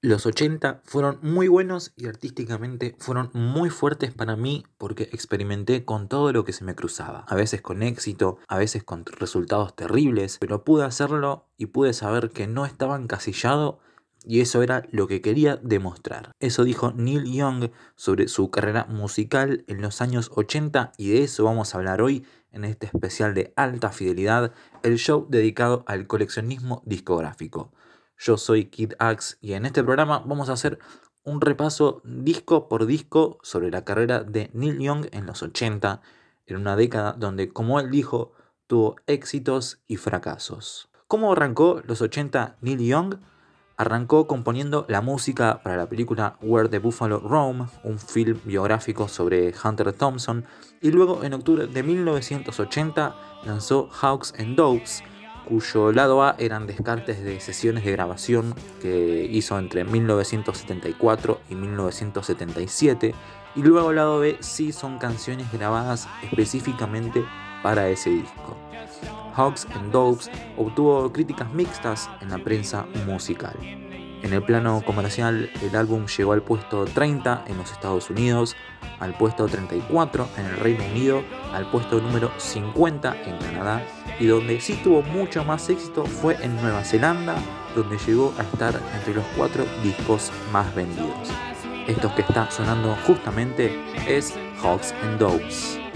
Los 80 fueron muy buenos y artísticamente fueron muy fuertes para mí porque experimenté con todo lo que se me cruzaba. A veces con éxito, a veces con resultados terribles, pero pude hacerlo y pude saber que no estaba encasillado y eso era lo que quería demostrar. Eso dijo Neil Young sobre su carrera musical en los años 80 y de eso vamos a hablar hoy en este especial de alta fidelidad, el show dedicado al coleccionismo discográfico. Yo soy Kid Axe y en este programa vamos a hacer un repaso disco por disco sobre la carrera de Neil Young en los 80, en una década donde, como él dijo, tuvo éxitos y fracasos. ¿Cómo arrancó los 80 Neil Young? Arrancó componiendo la música para la película Where the Buffalo Roam, un film biográfico sobre Hunter Thompson, y luego en octubre de 1980 lanzó Hawks and Doves, cuyo lado A eran descartes de sesiones de grabación que hizo entre 1974 y 1977, y luego lado B sí son canciones grabadas específicamente para ese disco. Hawks and Doves obtuvo críticas mixtas en la prensa musical. En el plano comercial, el álbum llegó al puesto 30 en los Estados Unidos, al puesto 34 en el Reino Unido, al puesto número 50 en Canadá y donde sí tuvo mucho más éxito fue en Nueva Zelanda, donde llegó a estar entre los cuatro discos más vendidos. Esto que está sonando justamente es Hawks and Doves.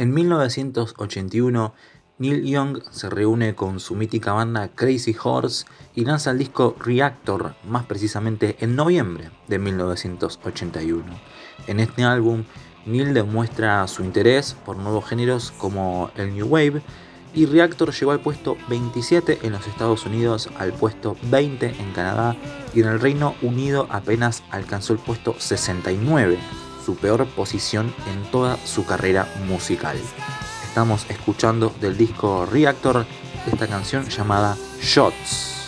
En 1981, Neil Young se reúne con su mítica banda Crazy Horse y lanza el disco Reactor, más precisamente en noviembre de 1981. En este álbum, Neil demuestra su interés por nuevos géneros como el New Wave y Reactor llegó al puesto 27 en los Estados Unidos, al puesto 20 en Canadá y en el Reino Unido apenas alcanzó el puesto 69 su peor posición en toda su carrera musical. Estamos escuchando del disco Reactor esta canción llamada Shots.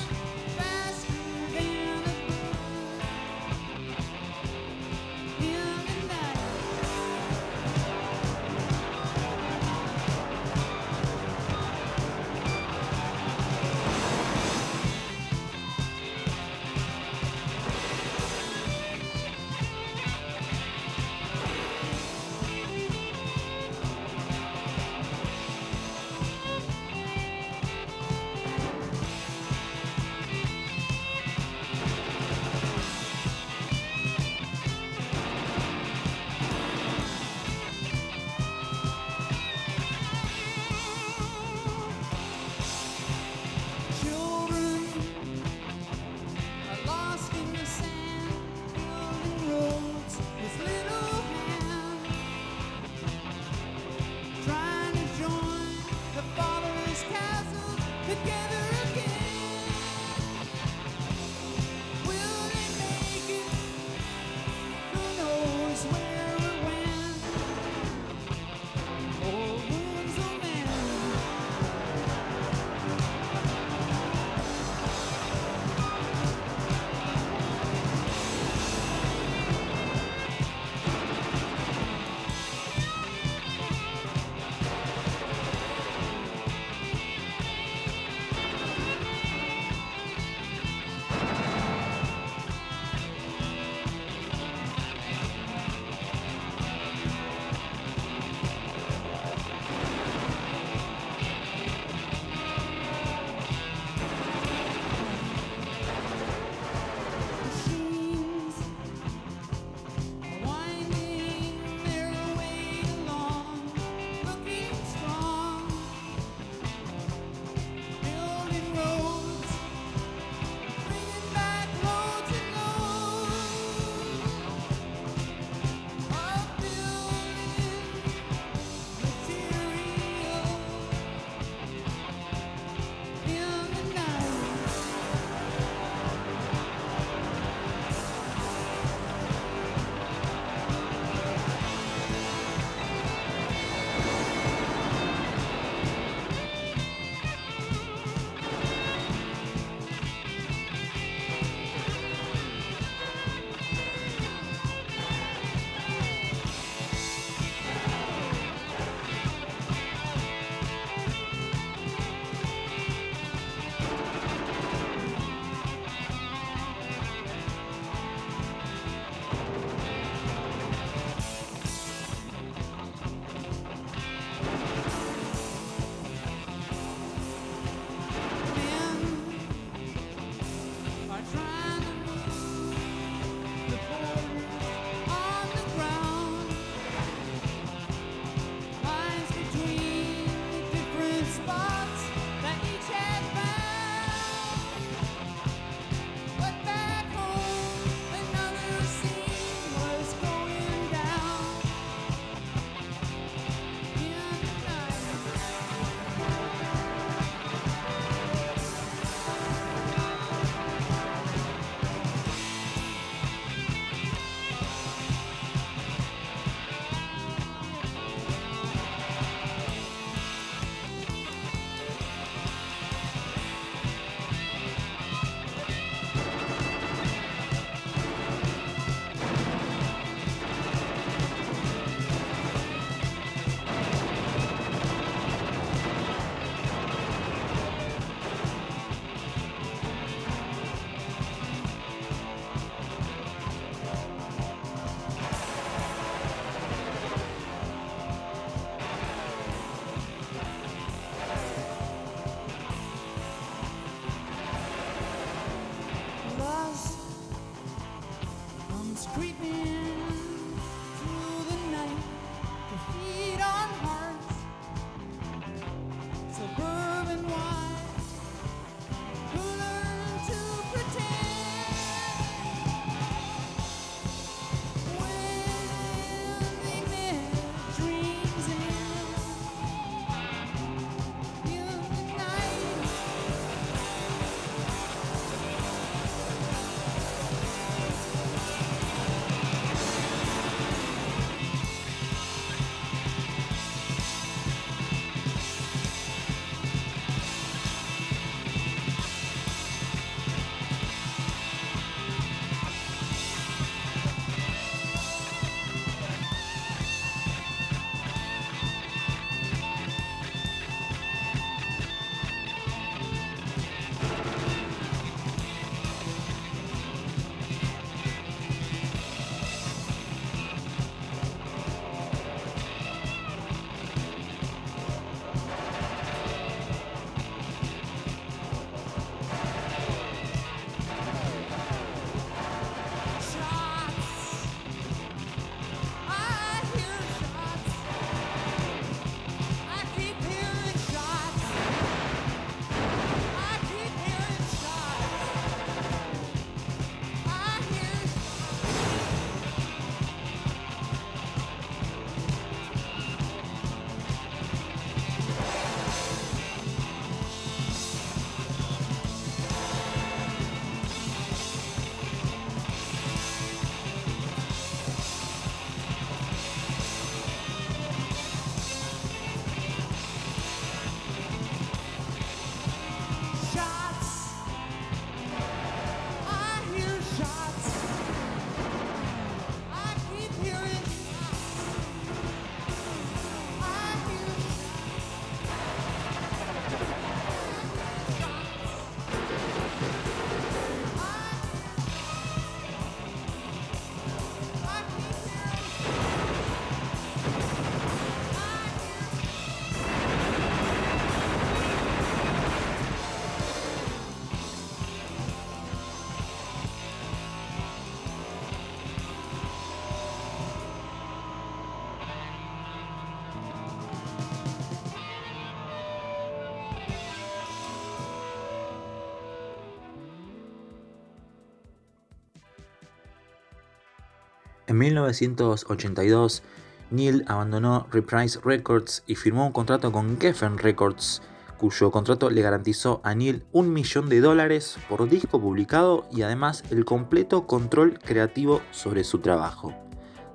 En 1982, Neil abandonó Reprise Records y firmó un contrato con Geffen Records, cuyo contrato le garantizó a Neil un millón de dólares por disco publicado y además el completo control creativo sobre su trabajo.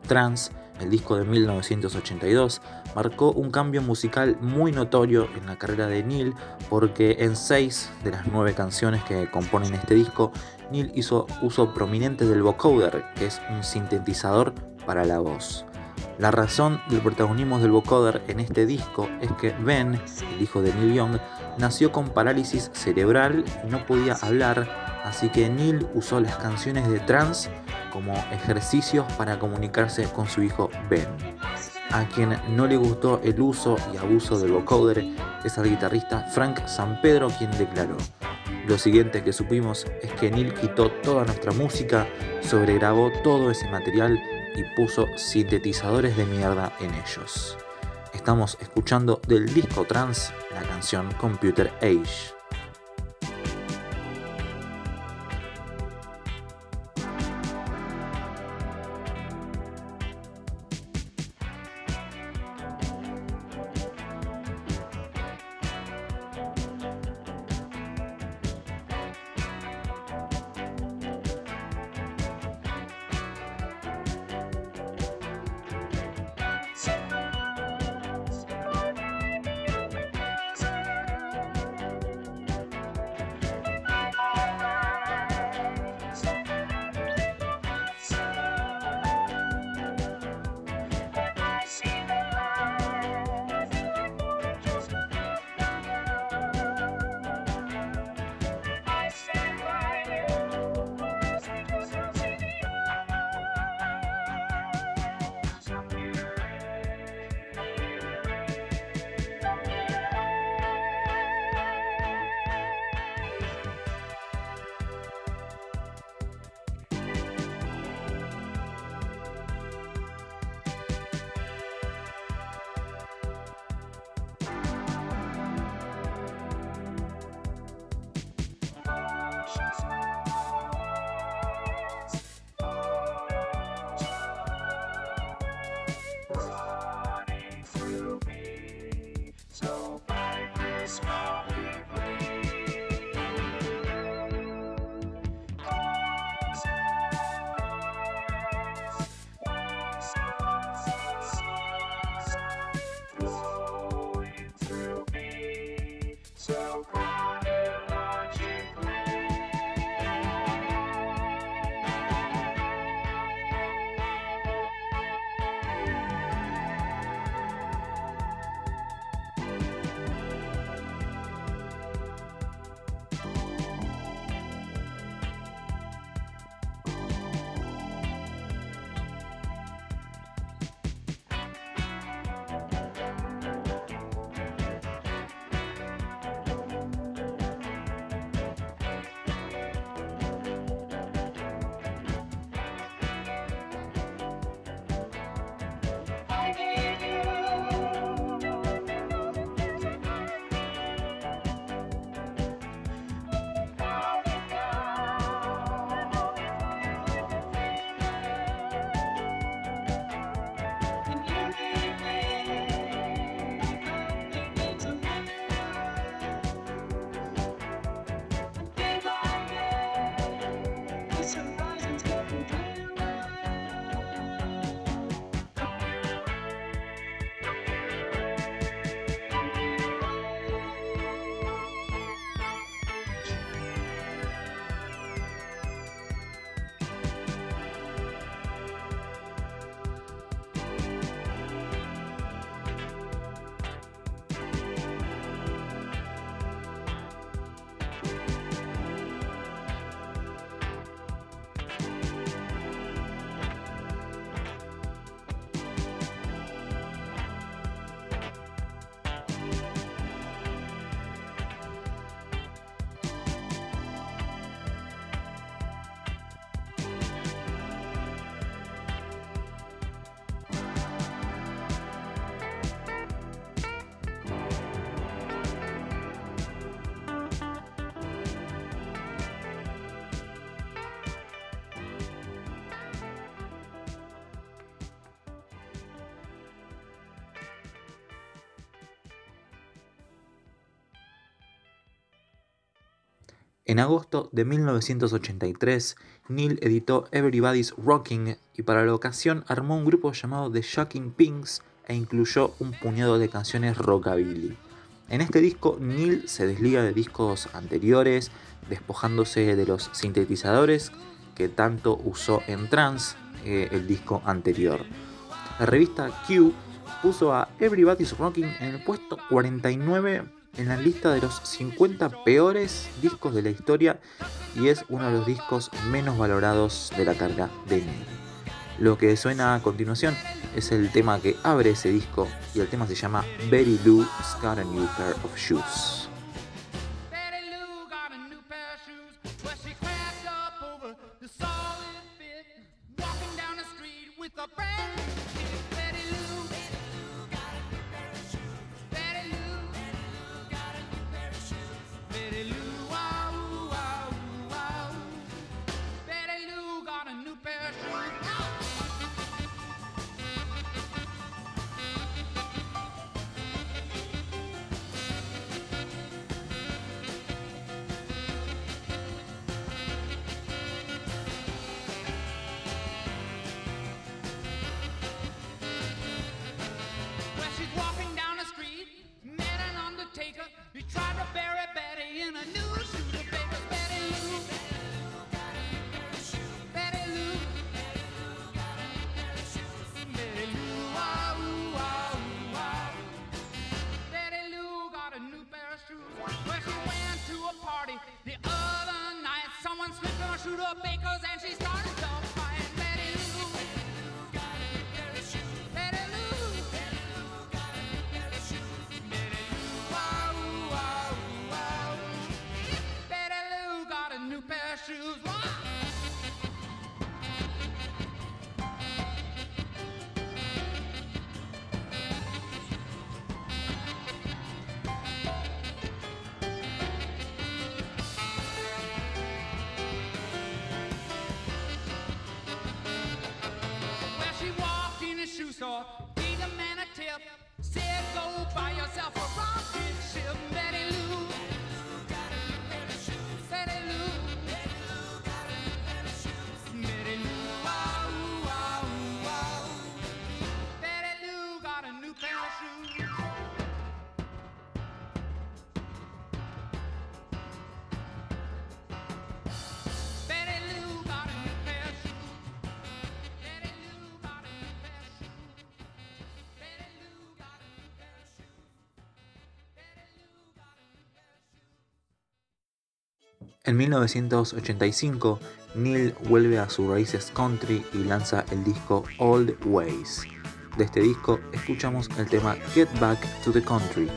Trans, el disco de 1982, marcó un cambio musical muy notorio en la carrera de Neil porque en seis de las nueve canciones que componen este disco, Neil hizo uso prominente del vocoder, que es un sintetizador para la voz. La razón del protagonismo del vocoder en este disco es que Ben, el hijo de Neil Young, nació con parálisis cerebral y no podía hablar, así que Neil usó las canciones de trance como ejercicios para comunicarse con su hijo Ben. A quien no le gustó el uso y abuso del vocoder es al guitarrista Frank San Pedro quien declaró, lo siguiente que supimos es que Neil quitó toda nuestra música, sobregrabó todo ese material y puso sintetizadores de mierda en ellos. Estamos escuchando del disco trans la canción Computer Age. En agosto de 1983, Neil editó Everybody's Rocking y para la ocasión armó un grupo llamado The Shocking Pinks e incluyó un puñado de canciones rockabilly. En este disco, Neil se desliga de discos anteriores, despojándose de los sintetizadores que tanto usó en Trance, eh, el disco anterior. La revista Q puso a Everybody's Rocking en el puesto 49 en la lista de los 50 peores discos de la historia y es uno de los discos menos valorados de la carga de Neil. Lo que suena a continuación es el tema que abre ese disco y el tema se llama Betty Lou Got a New Pair of Shoes. eres luz. En 1985, Neil vuelve a sus raíces country y lanza el disco Old Ways. De este disco escuchamos el tema Get Back to the Country.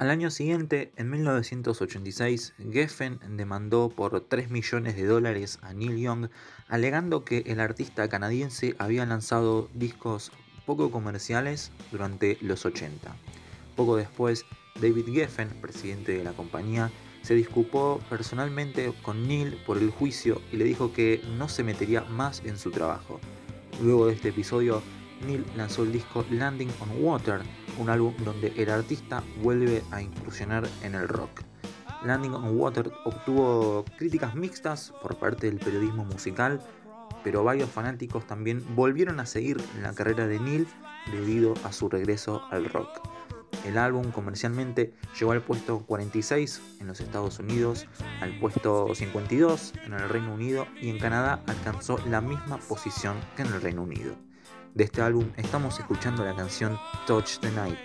Al año siguiente, en 1986, Geffen demandó por 3 millones de dólares a Neil Young, alegando que el artista canadiense había lanzado discos poco comerciales durante los 80. Poco después, David Geffen, presidente de la compañía, se disculpó personalmente con Neil por el juicio y le dijo que no se metería más en su trabajo. Luego de este episodio, Neil lanzó el disco Landing on Water, un álbum donde el artista vuelve a incursionar en el rock. Landing on Water obtuvo críticas mixtas por parte del periodismo musical, pero varios fanáticos también volvieron a seguir la carrera de Neil debido a su regreso al rock. El álbum comercialmente llegó al puesto 46 en los Estados Unidos, al puesto 52 en el Reino Unido y en Canadá alcanzó la misma posición que en el Reino Unido. De este álbum estamos escuchando la canción Touch the Night.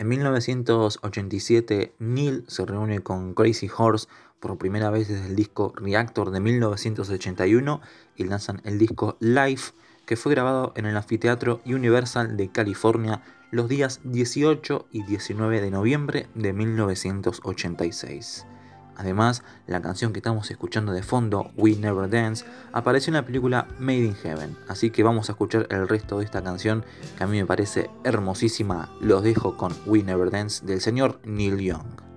En 1987, Neil se reúne con Crazy Horse por primera vez desde el disco Reactor de 1981 y lanzan el disco Life, que fue grabado en el Anfiteatro Universal de California los días 18 y 19 de noviembre de 1986. Además, la canción que estamos escuchando de fondo, We Never Dance, apareció en la película Made in Heaven. Así que vamos a escuchar el resto de esta canción que a mí me parece hermosísima. Los dejo con We Never Dance del señor Neil Young.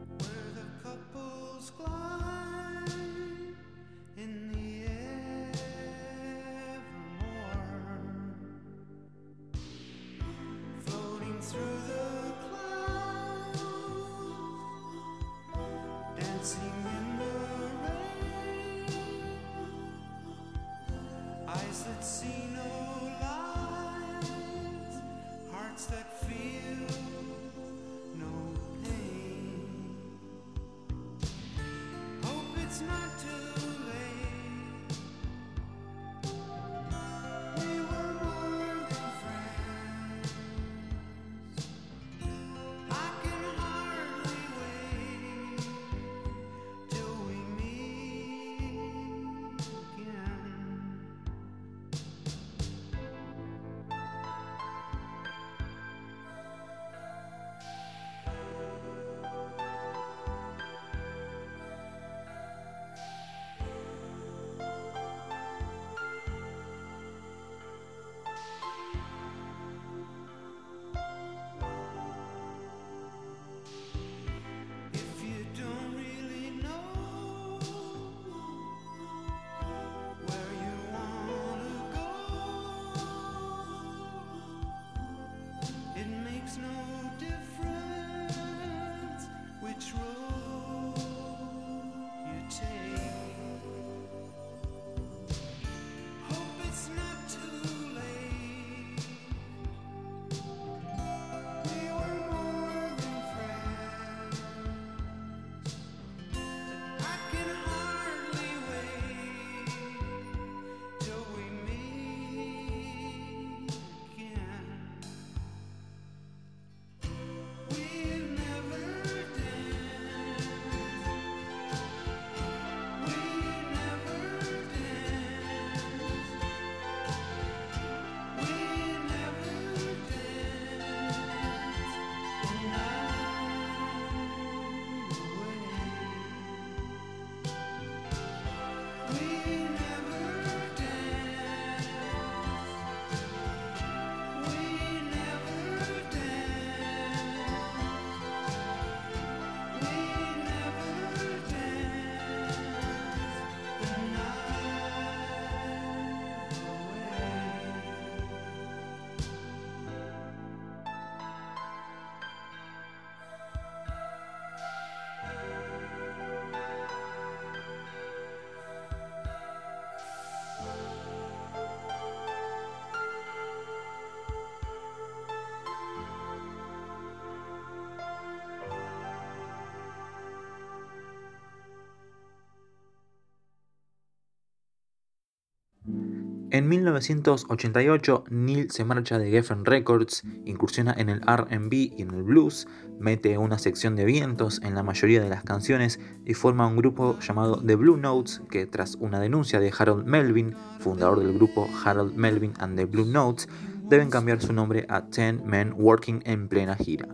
En 1988, Neil se marcha de Geffen Records, incursiona en el RB y en el blues, mete una sección de vientos en la mayoría de las canciones y forma un grupo llamado The Blue Notes, que tras una denuncia de Harold Melvin, fundador del grupo Harold Melvin and the Blue Notes, deben cambiar su nombre a Ten Men Working en plena gira.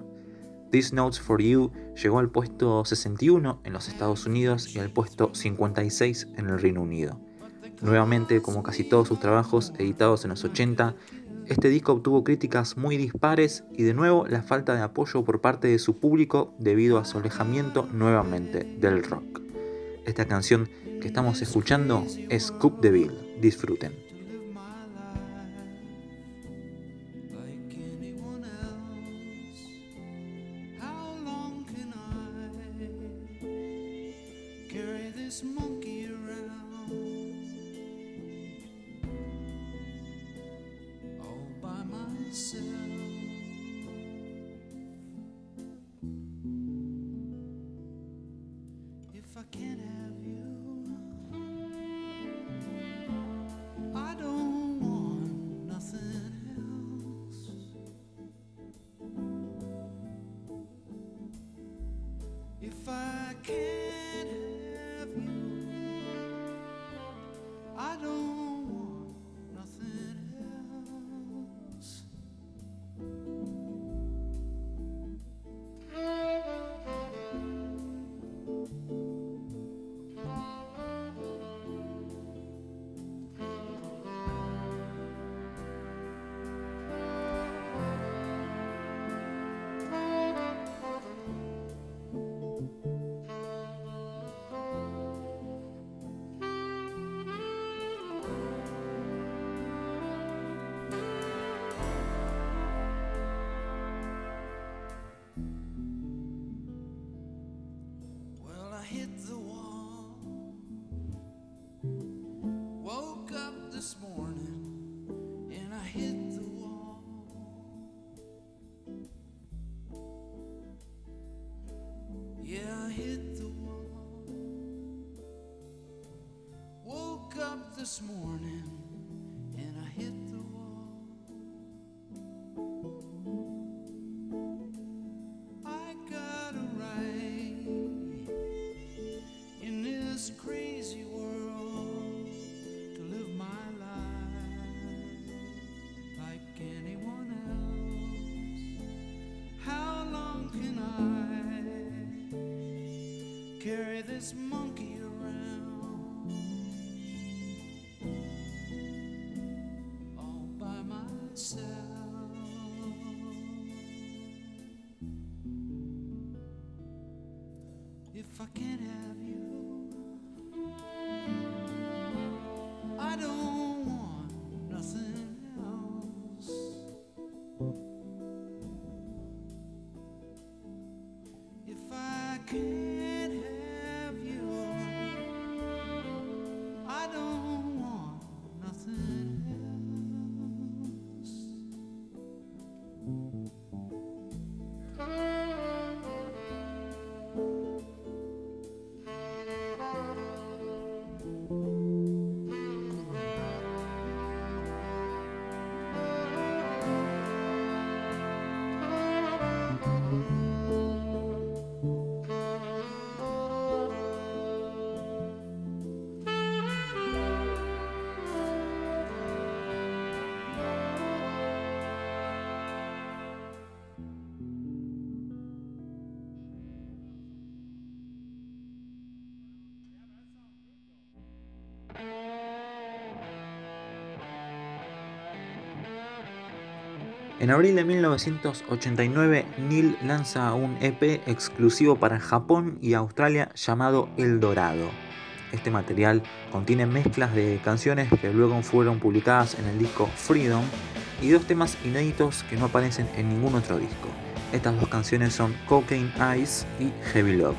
These Notes for You llegó al puesto 61 en los Estados Unidos y al puesto 56 en el Reino Unido. Nuevamente, como casi todos sus trabajos editados en los 80, este disco obtuvo críticas muy dispares y de nuevo la falta de apoyo por parte de su público debido a su alejamiento nuevamente del rock. Esta canción que estamos escuchando es Coupe de Ville. Disfruten. This morning if I can't En abril de 1989, Neil lanza un EP exclusivo para Japón y Australia llamado El Dorado. Este material contiene mezclas de canciones que luego fueron publicadas en el disco Freedom y dos temas inéditos que no aparecen en ningún otro disco. Estas dos canciones son Cocaine Eyes y Heavy Love.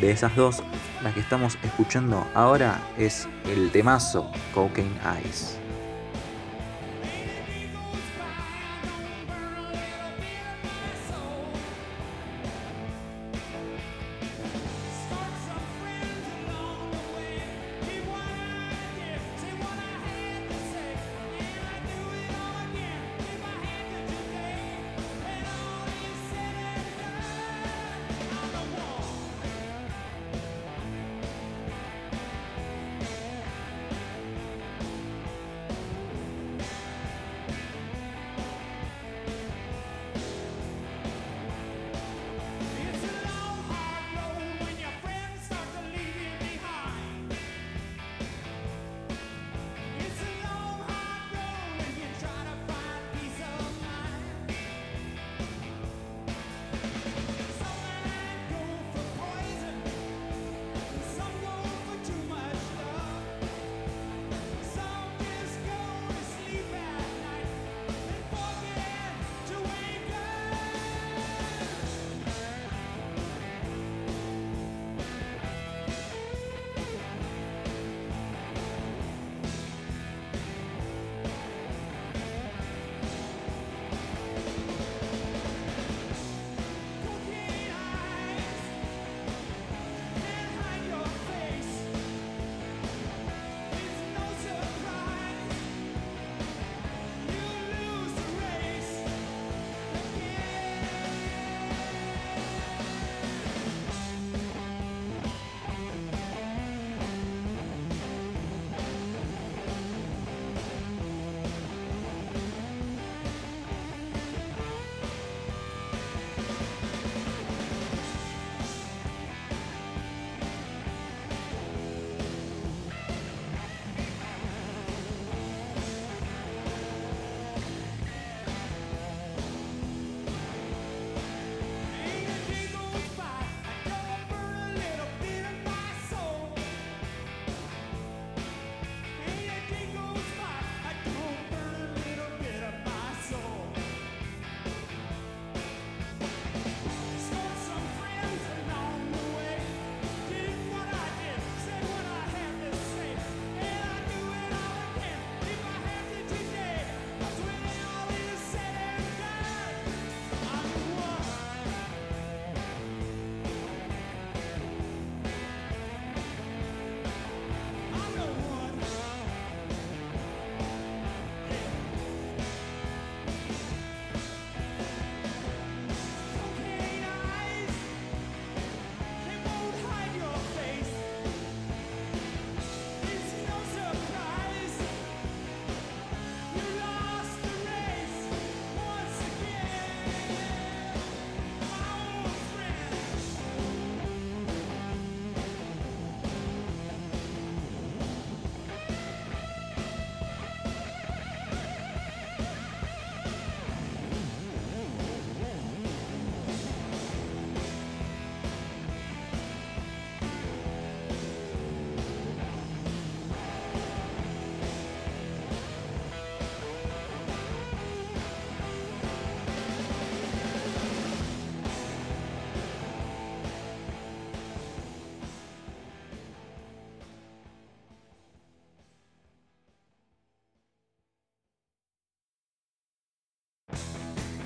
De esas dos, la que estamos escuchando ahora es el temazo Cocaine Eyes.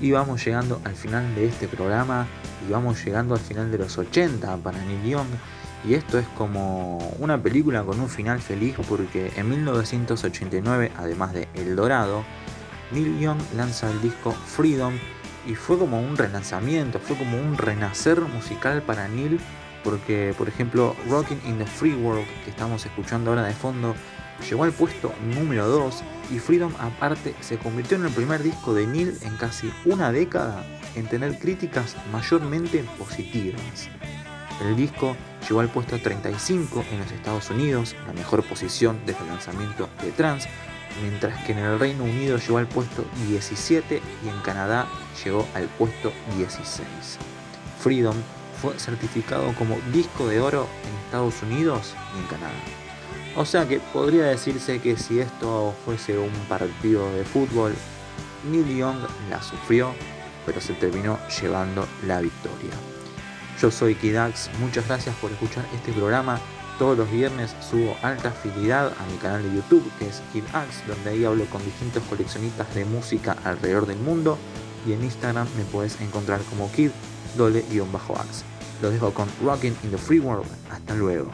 Y vamos llegando al final de este programa y vamos llegando al final de los 80 para Neil Young. Y esto es como una película con un final feliz porque en 1989, además de El Dorado, Neil Young lanza el disco Freedom y fue como un relanzamiento, fue como un renacer musical para Neil porque por ejemplo Rocking in the Free World que estamos escuchando ahora de fondo llegó al puesto número 2 y Freedom aparte se convirtió en el primer disco de Neil en casi una década en tener críticas mayormente positivas. El disco llegó al puesto 35 en los Estados Unidos, la mejor posición desde el lanzamiento de Trans, mientras que en el Reino Unido llegó al puesto 17 y en Canadá llegó al puesto 16. Freedom fue certificado como disco de oro en Estados Unidos y en Canadá. O sea que podría decirse que si esto fuese un partido de fútbol, Neil Young la sufrió, pero se terminó llevando la victoria. Yo soy Kidax, muchas gracias por escuchar este programa. Todos los viernes subo alta fidelidad a mi canal de YouTube que es Kidax, donde ahí hablo con distintos coleccionistas de música alrededor del mundo. Y en Instagram me puedes encontrar como Kid, dole-ax. Lo dejo con Rockin' in the Free World. Hasta luego.